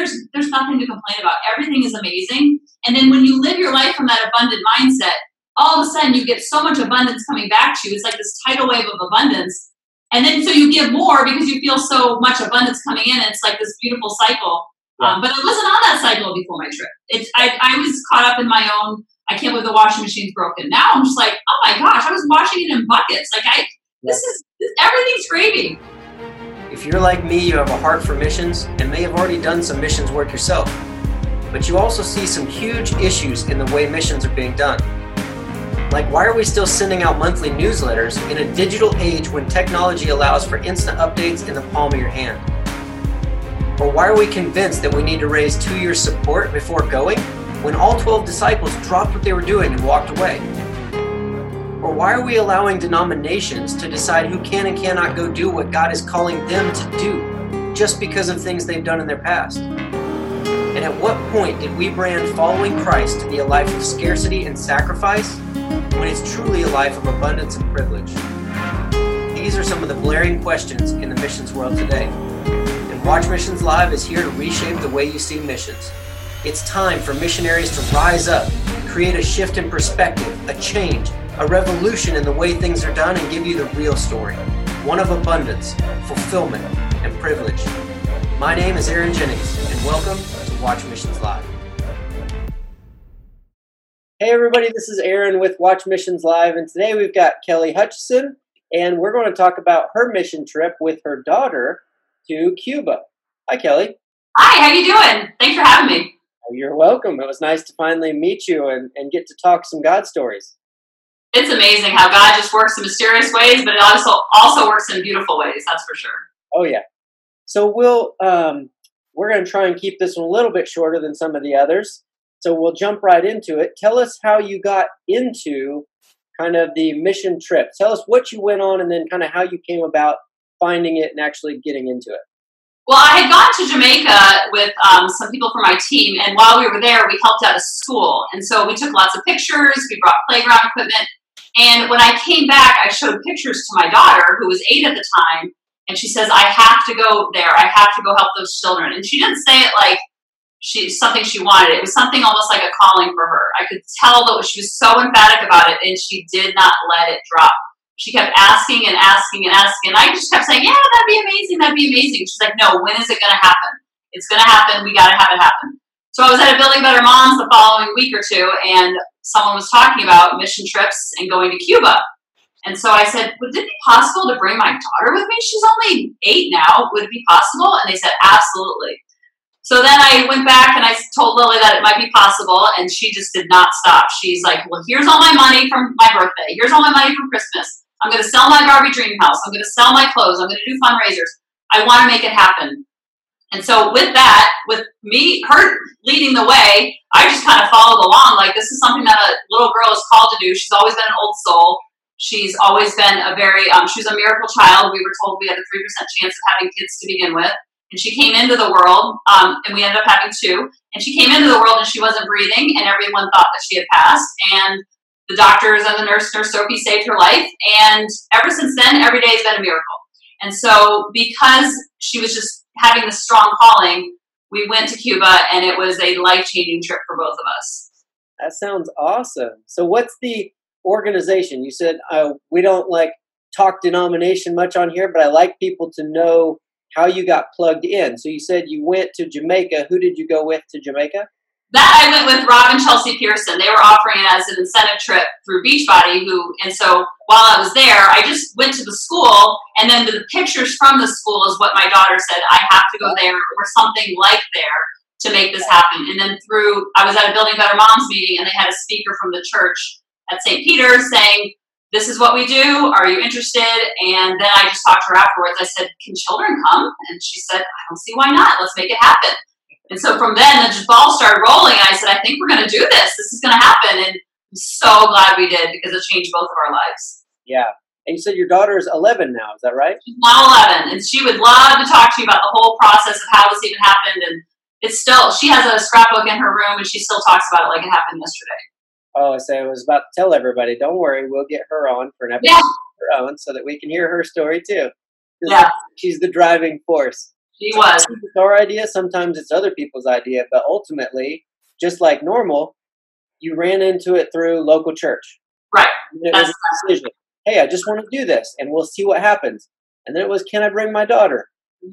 there's there's nothing to complain about. Everything is amazing. And then when you live your life from that abundant mindset, all of a sudden you get so much abundance coming back to you. It's like this tidal wave of abundance. And then so you give more because you feel so much abundance coming in. And it's like this beautiful cycle. Um, but I wasn't on that cycle before my trip. It, I, I was caught up in my own. I can't believe the washing machine's broken. Now I'm just like, oh my gosh, I was washing it in buckets. Like I, this is this, everything's gravy. If you're like me, you have a heart for missions and may have already done some missions work yourself. But you also see some huge issues in the way missions are being done. Like, why are we still sending out monthly newsletters in a digital age when technology allows for instant updates in the palm of your hand? Or why are we convinced that we need to raise two years' support before going when all 12 disciples dropped what they were doing and walked away? Or why are we allowing denominations to decide who can and cannot go do what God is calling them to do just because of things they've done in their past? And at what point did we brand following Christ to be a life of scarcity and sacrifice when it's truly a life of abundance and privilege? These are some of the blaring questions in the missions world today. And Watch Missions Live is here to reshape the way you see missions. It's time for missionaries to rise up, create a shift in perspective, a change, a revolution in the way things are done and give you the real story one of abundance, fulfillment, and privilege. My name is Aaron Jennings, and welcome to Watch Missions Live. Hey, everybody, this is Aaron with Watch Missions Live, and today we've got Kelly Hutchison, and we're going to talk about her mission trip with her daughter to Cuba. Hi, Kelly. Hi, how you doing? Thanks for having me. Oh, you're welcome. It was nice to finally meet you and, and get to talk some God stories it's amazing how God just works in mysterious ways, but it also also works in beautiful ways. That's for sure. Oh yeah. So we'll um, we're going to try and keep this one a little bit shorter than some of the others. So we'll jump right into it. Tell us how you got into kind of the mission trip. Tell us what you went on, and then kind of how you came about finding it and actually getting into it. Well, I had gone to Jamaica with um, some people from my team, and while we were there, we helped out a school. And so we took lots of pictures, we brought playground equipment, and when I came back, I showed pictures to my daughter, who was eight at the time, and she says, I have to go there. I have to go help those children. And she didn't say it like she something she wanted. It was something almost like a calling for her. I could tell that she was so emphatic about it, and she did not let it drop. She kept asking and asking and asking. And I just kept saying, Yeah, that'd be amazing. That'd be amazing. She's like, No, when is it going to happen? It's going to happen. We got to have it happen. So I was at a Building Better Moms the following week or two, and someone was talking about mission trips and going to Cuba. And so I said, Would it be possible to bring my daughter with me? She's only eight now. Would it be possible? And they said, Absolutely. So then I went back and I told Lily that it might be possible, and she just did not stop. She's like, Well, here's all my money from my birthday. Here's all my money from Christmas. I'm going to sell my Barbie dream house. I'm going to sell my clothes. I'm going to do fundraisers. I want to make it happen. And so with that, with me, her leading the way, I just kind of followed along. Like this is something that a little girl is called to do. She's always been an old soul. She's always been a very, um, she was a miracle child. We were told we had a 3% chance of having kids to begin with. And she came into the world, um, and we ended up having two. And she came into the world and she wasn't breathing, and everyone thought that she had passed. And the doctors and the nurse, Nurse Sophie, saved her life. And ever since then, every day has been a miracle. And so, because she was just having this strong calling, we went to Cuba and it was a life changing trip for both of us. That sounds awesome. So, what's the organization? You said uh, we don't like talk denomination much on here, but I like people to know how you got plugged in. So, you said you went to Jamaica. Who did you go with to Jamaica? That I went with Rob and Chelsea Pearson. They were offering it as an incentive trip through Beachbody. Who and so while I was there, I just went to the school, and then the pictures from the school is what my daughter said. I have to go there or something like there to make this happen. And then through, I was at a Building Better Moms meeting, and they had a speaker from the church at St. Peter's saying. This is what we do. Are you interested? And then I just talked to her afterwards. I said, Can children come? And she said, I don't see why not. Let's make it happen. And so from then, the ball started rolling. And I said, I think we're going to do this. This is going to happen. And I'm so glad we did because it changed both of our lives. Yeah. And you said your daughter is 11 now. Is that right? She's now 11. And she would love to talk to you about the whole process of how this even happened. And it's still, she has a scrapbook in her room and she still talks about it like it happened yesterday. Oh, so I was about to tell everybody, don't worry, we'll get her on for an episode yeah. of her own so that we can hear her story too. Yeah. She's the driving force. Was. It's our idea, sometimes it's other people's idea, but ultimately, just like normal, you ran into it through local church. Right. And it was That's decision. Hey, I just want to do this, and we'll see what happens. And then it was, can I bring my daughter?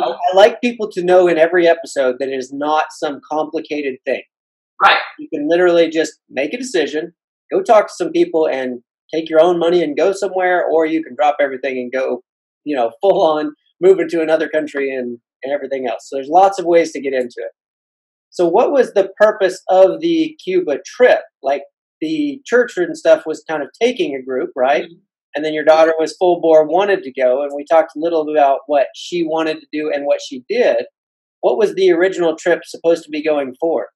I, Mhm. I like people to know in every episode that it is not some complicated thing. Right. You can literally just make a decision, go talk to some people, and take your own money and go somewhere, or you can drop everything and go, you know, full on move into another country and, and everything else. So there's lots of ways to get into it. So what was the purpose of the Cuba trip? Like the church and stuff was kind of taking a group, right? Mm-hmm. and then your daughter was full bore wanted to go and we talked a little about what she wanted to do and what she did what was the original trip supposed to be going for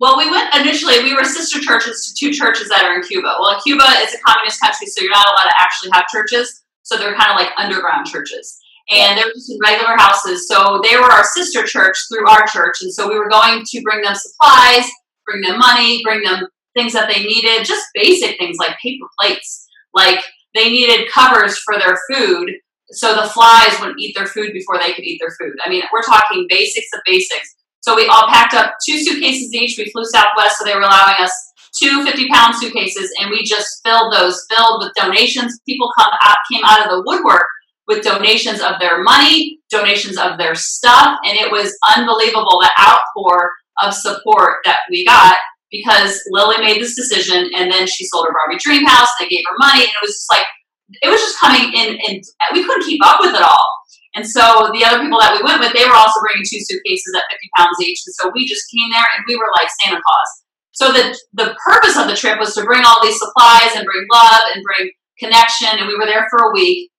Well, we went initially, we were sister churches to two churches that are in Cuba. Well, Cuba is a communist country, so you're not allowed to actually have churches. So they're kind of like underground churches. And they're just in regular houses. So they were our sister church through our church. And so we were going to bring them supplies, bring them money, bring them things that they needed, just basic things like paper plates. Like they needed covers for their food so the flies wouldn't eat their food before they could eat their food. I mean, we're talking basics of basics. So we all packed up two suitcases each. We flew Southwest, so they were allowing us two 50 pound suitcases, and we just filled those filled with donations. People come out, came out of the woodwork with donations of their money, donations of their stuff, and it was unbelievable the outpour of support that we got because Lily made this decision, and then she sold her Barbie dream house. They gave her money, and it was just like it was just coming in, and we couldn't keep up with it all. And so the other people that we went with, they were also bringing two suitcases at 50 pounds each. And so we just came there and we were like Santa Claus. So the, the purpose of the trip was to bring all these supplies and bring love and bring connection. And we were there for a week.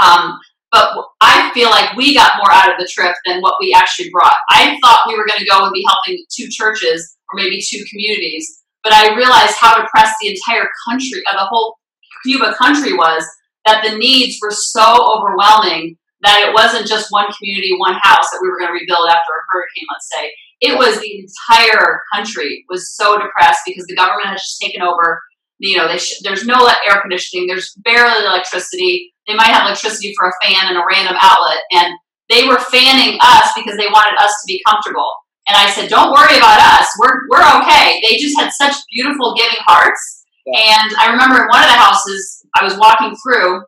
Um, but I feel like we got more out of the trip than what we actually brought. I thought we were going to go and be helping two churches or maybe two communities. But I realized how depressed the entire country, uh, the whole Cuba country was, that the needs were so overwhelming that it wasn't just one community, one house that we were going to rebuild after a hurricane, let's say. It was the entire country was so depressed because the government has just taken over. You know, sh- there's no air conditioning, there's barely electricity. They might have electricity for a fan and a random outlet, and they were fanning us because they wanted us to be comfortable. And I said, "Don't worry about us. We're we're okay." They just had such beautiful giving hearts. Yeah. And I remember in one of the houses I was walking through,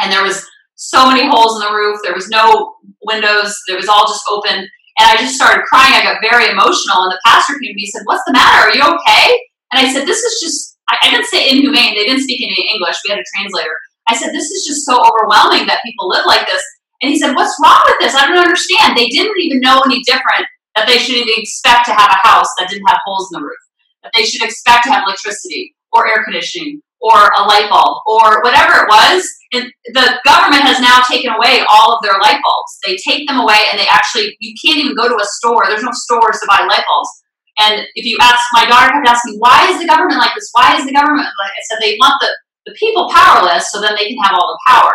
and there was so many holes in the roof. There was no windows. It was all just open. And I just started crying. I got very emotional. And the pastor came to me and said, What's the matter? Are you okay? And I said, This is just, I, I didn't say inhumane. They didn't speak any English. We had a translator. I said, This is just so overwhelming that people live like this. And he said, What's wrong with this? I don't understand. They didn't even know any different that they should even expect to have a house that didn't have holes in the roof, that they should expect to have electricity or air conditioning or a light bulb or whatever it was. And the government has now taken away all of their light bulbs. They take them away and they actually, you can't even go to a store. There's no stores to buy light bulbs. And if you ask, my daughter kept asking, me, why is the government like this? Why is the government like I said, they want the, the people powerless so then they can have all the power.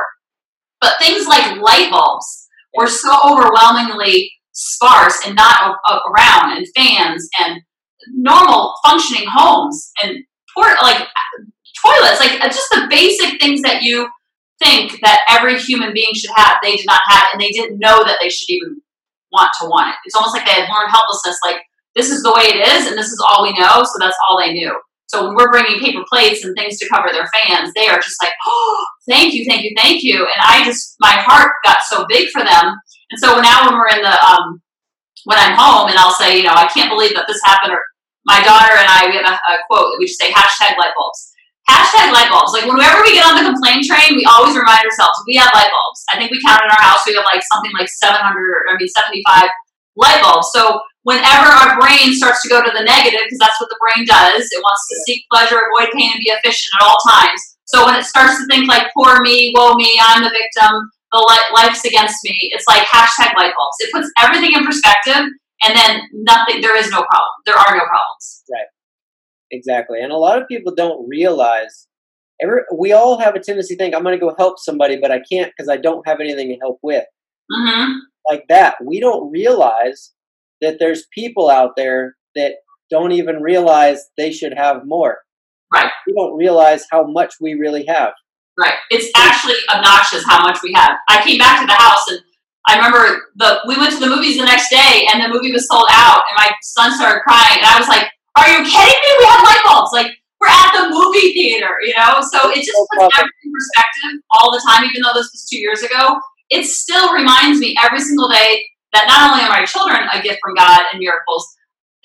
But things like light bulbs were so overwhelmingly sparse and not around, and fans and normal functioning homes and port like toilets, like uh, just the basic things that you think that every human being should have, they did not have, and they didn't know that they should even want to want it. It's almost like they had learned helplessness, like this is the way it is, and this is all we know, so that's all they knew. So when we're bringing paper plates and things to cover their fans, they are just like, oh, thank you, thank you, thank you. And I just, my heart got so big for them. And so now when we're in the, um, when I'm home and I'll say, you know, I can't believe that this happened, or my daughter and I, we have a, a quote that we just say, hashtag light bulbs. Hashtag light bulbs. Like whenever we get on the complaint train, we always remind ourselves we have light bulbs. I think we counted in our house we have like something like 700, I mean 75 light bulbs. So whenever our brain starts to go to the negative, because that's what the brain does, it wants to seek pleasure, avoid pain, and be efficient at all times. So when it starts to think like poor me, woe me, I'm the victim, the li- life's against me, it's like hashtag light bulbs. It puts everything in perspective, and then nothing. There is no problem. There are no problems. Right. Exactly and a lot of people don't realize every, we all have a tendency to think i'm going to go help somebody but i can't because i don't have anything to help with hmm like that we don't realize that there's people out there that don't even realize they should have more Right. we don't realize how much we really have Right. It's actually obnoxious how much we have. I came back to the house and I remember the we went to the movies the next day and the movie was sold out and my son started crying and I was like, Are you kidding me? We have light bulbs. Like we're at the movie theater, you know? So it just puts everything in perspective all the time, even though this was two years ago. It still reminds me every single day that not only are my children a gift from God and miracles,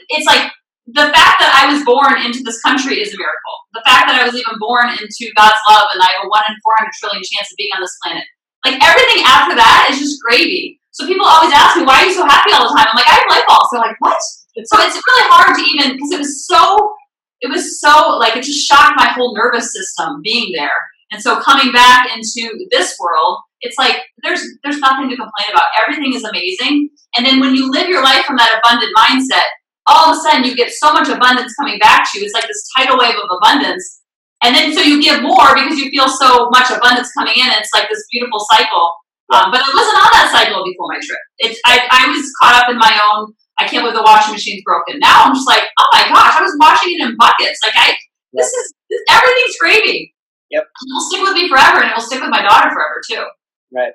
it's like the fact that I was born into this country is a miracle. The fact that I was even born into God's love and I have a one in 400 trillion chance of being on this planet like everything after that is just gravy. So people always ask me, why are you so happy all the time? I'm like, I have light bulbs. They're like, what? So it's really hard to even, because it was so, it was so, like, it just shocked my whole nervous system being there. And so coming back into this world, it's like there's there's nothing to complain about. Everything is amazing. And then when you live your life from that abundant mindset, all of a sudden you get so much abundance coming back to you. It's like this tidal wave of abundance and then so you give more because you feel so much abundance coming in. And it's like this beautiful cycle. Um, but I wasn't on that cycle before my trip. It's I, I was caught up in my own. I can't believe the washing machine's broken. Now I'm just like, oh my gosh, I was washing it in buckets. Like I, this is this, everything's gravy. Yep. It will stick with me forever, and it will stick with my daughter forever too. Right.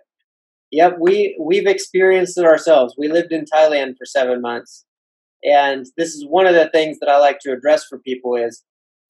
Yep. We we've experienced it ourselves. We lived in Thailand for seven months, and this is one of the things that I like to address for people is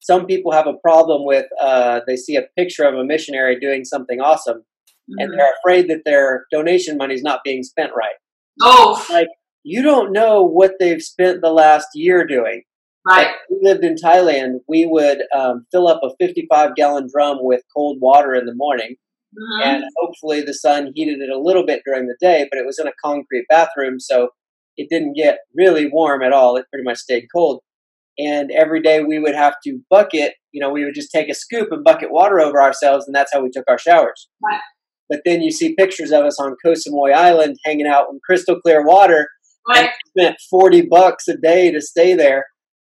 some people have a problem with uh, they see a picture of a missionary doing something awesome mm-hmm. and they're afraid that their donation money is not being spent right oh like you don't know what they've spent the last year doing right like, we lived in thailand we would um, fill up a 55 gallon drum with cold water in the morning mm-hmm. and hopefully the sun heated it a little bit during the day but it was in a concrete bathroom so it didn't get really warm at all it pretty much stayed cold and every day we would have to bucket you know we would just take a scoop and bucket water over ourselves and that's how we took our showers right. but then you see pictures of us on Koh Samui Island hanging out in crystal clear water right. spent 40 bucks a day to stay there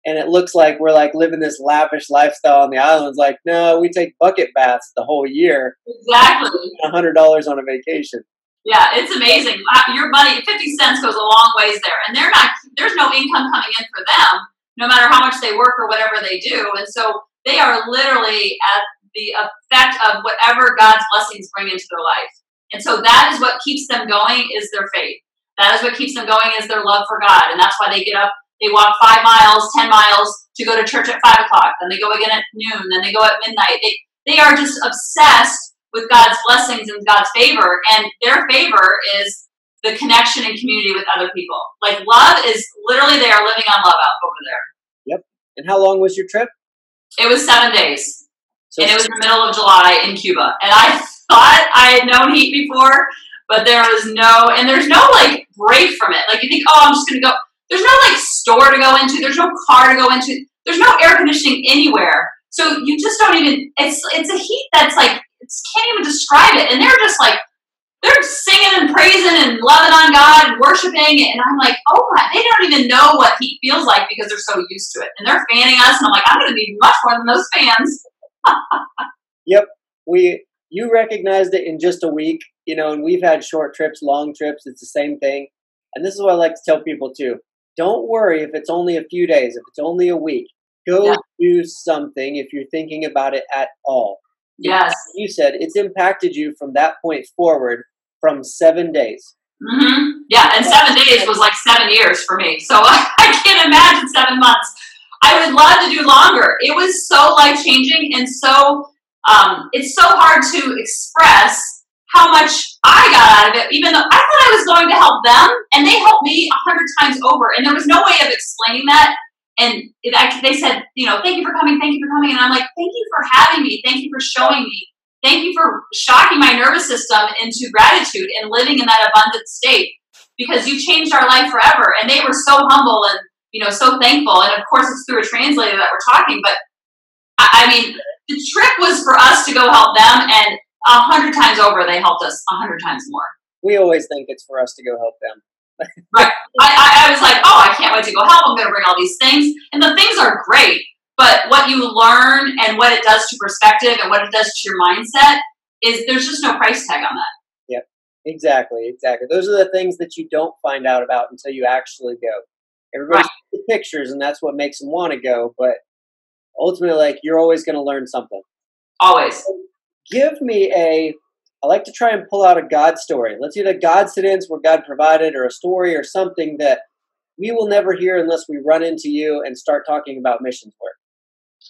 and it looks like we're like living this lavish lifestyle on the islands like no we take bucket baths the whole year exactly $100 on a vacation yeah, it's amazing. Your money, fifty cents goes a long ways there, and they're not. There's no income coming in for them no matter how much they work or whatever they do. And so they are literally at the effect of whatever God's blessings bring into their life. And so that is what keeps them going is their faith. That is what keeps them going is their love for God. And that's why they get up, they walk five miles, ten miles to go to church at five o'clock. Then they go again at noon. Then they go at midnight. They they are just obsessed with God's blessings and God's favor. And their favor is the connection and community with other people. Like love is literally they are living on love out over there. Yep. And how long was your trip? It was seven days. So and it was the middle of July in Cuba. And I thought I had known heat before, but there was no and there's no like break from it. Like you think, oh, I'm just gonna go. There's no like store to go into, there's no car to go into, there's no air conditioning anywhere. So you just don't even it's it's a heat that's like can't even describe it. And they're just like they're singing and praising and loving on God and worshiping. And I'm like, oh my, they don't even know what heat feels like because they're so used to it. And they're fanning us. And I'm like, I'm going to need much more than those fans. yep. We, you recognized it in just a week, you know, and we've had short trips, long trips. It's the same thing. And this is what I like to tell people too. Don't worry if it's only a few days, if it's only a week. Go yeah. do something if you're thinking about it at all. Yes. You said it's impacted you from that point forward from seven days. Mm-hmm. Yeah, and seven days was like seven years for me. So I can't imagine seven months. I would love to do longer. It was so life changing and so um, it's so hard to express how much I got out of it, even though I thought I was going to help them, and they helped me a hundred times over. And there was no way of explaining that. And it, I, they said, you know, thank you for coming, thank you for coming, and I'm like, thank you for having me, thank you for showing me Thank you for shocking my nervous system into gratitude and living in that abundant state because you changed our life forever. And they were so humble and, you know, so thankful. And of course, it's through a translator that we're talking, but I, mean, the trick was for us to go help them, and a hundred times over, they helped us a hundred times more. We always think it's for us to go help them. right. I, I, I was like, oh, I can't wait to go help. I'm going to bring all these things. And the things are great. But what you learn and what it does to perspective and what it does to your mindset is there's just no price tag on that. Yep, exactly, exactly. Those are the things that you don't find out about until you actually go. Everybody right. the pictures, and that's what makes them want to go. But ultimately, like you're always going to learn something. Always. Give me a I like to try and pull out a God story. Let's either God incidents where God provided, or a story, or something that we will never hear unless we run into you and start talking about missions work.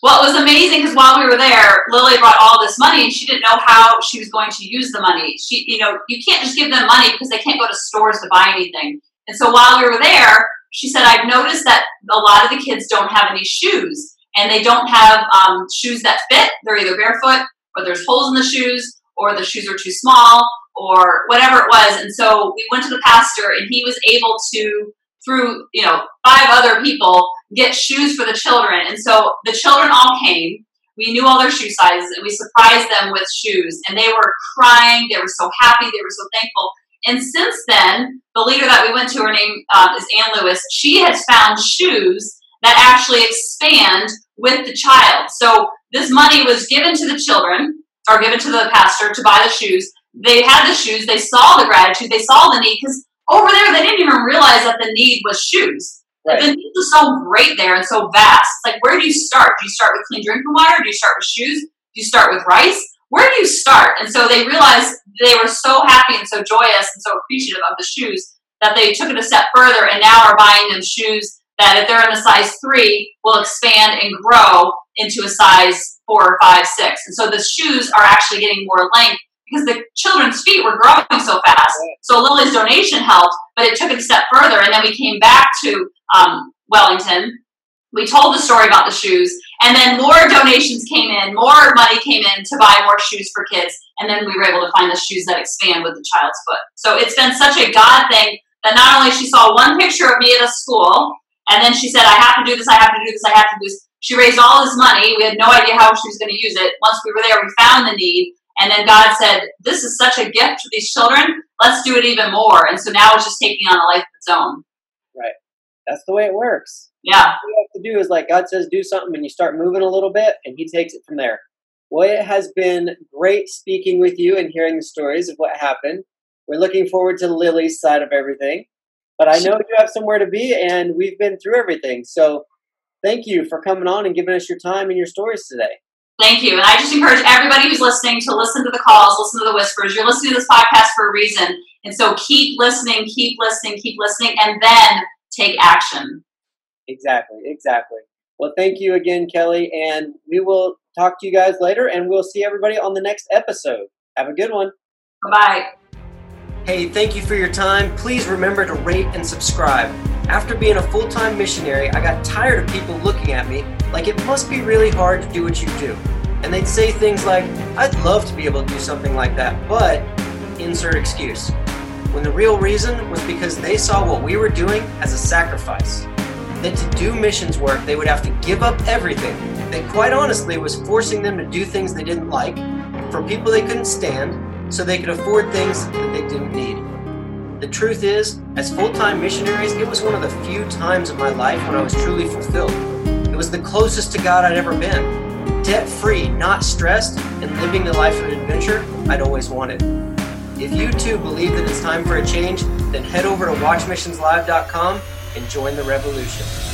Well, it was amazing because while we were there, Lily brought all this money and she didn't know how she was going to use the money. She, you know, you can't just give them money because they can't go to stores to buy anything. And so while we were there, she said, I've noticed that a lot of the kids don't have any shoes and they don't have um, shoes that fit. They're either barefoot or there's holes in the shoes or the shoes are too small or whatever it was. And so we went to the pastor and he was able to, through, you know, five other people, get shoes for the children. And so the children all came. We knew all their shoe sizes and we surprised them with shoes. And they were crying. They were so happy. They were so thankful. And since then, the leader that we went to, her name um, is Ann Lewis, she has found shoes that actually expand with the child. So this money was given to the children or given to the pastor to buy the shoes. They had the shoes, they saw the gratitude, they saw the need because over there they didn't even realize that the need was shoes. Right. The need was so great there and so vast. It's like, where do you start? Do you start with clean drinking water? Do you start with shoes? Do you start with rice? Where do you start? And so they realized they were so happy and so joyous and so appreciative of the shoes that they took it a step further and now are buying them shoes that if they're in a size three will expand and grow into a size four or five, six. And so the shoes are actually getting more length because the children's feet were growing so fast. So Lily's donation helped, but it took it a step further. And then we came back to um, Wellington. We told the story about the shoes, and then more donations came in, more money came in to buy more shoes for kids. And then we were able to find the shoes that expand with the child's foot. So it's been such a God thing that not only she saw one picture of me at a school, and then she said, I have to do this, I have to do this, I have to do this. She raised all this money. We had no idea how she was going to use it. Once we were there, we found the need. And then God said, This is such a gift to these children. Let's do it even more. And so now it's just taking on a life of its own. Right. That's the way it works. Yeah. What you have to do is like God says, do something, and you start moving a little bit, and He takes it from there. Well, it has been great speaking with you and hearing the stories of what happened. We're looking forward to Lily's side of everything. But I know you have somewhere to be, and we've been through everything. So thank you for coming on and giving us your time and your stories today. Thank you. And I just encourage everybody who's listening to listen to the calls, listen to the whispers. You're listening to this podcast for a reason. And so keep listening, keep listening, keep listening, and then take action. Exactly, exactly. Well, thank you again, Kelly. And we will talk to you guys later, and we'll see everybody on the next episode. Have a good one. Bye bye. Hey, thank you for your time. Please remember to rate and subscribe. After being a full time missionary, I got tired of people looking at me like it must be really hard to do what you do. And they'd say things like, I'd love to be able to do something like that, but insert excuse. When the real reason was because they saw what we were doing as a sacrifice. That to do missions work, they would have to give up everything. That quite honestly was forcing them to do things they didn't like, for people they couldn't stand, so they could afford things that they didn't need. The truth is, as full time missionaries, it was one of the few times in my life when I was truly fulfilled. It was the closest to God I'd ever been. Debt free, not stressed, and living the life of adventure I'd always wanted. If you too believe that it's time for a change, then head over to watchmissionslive.com and join the revolution.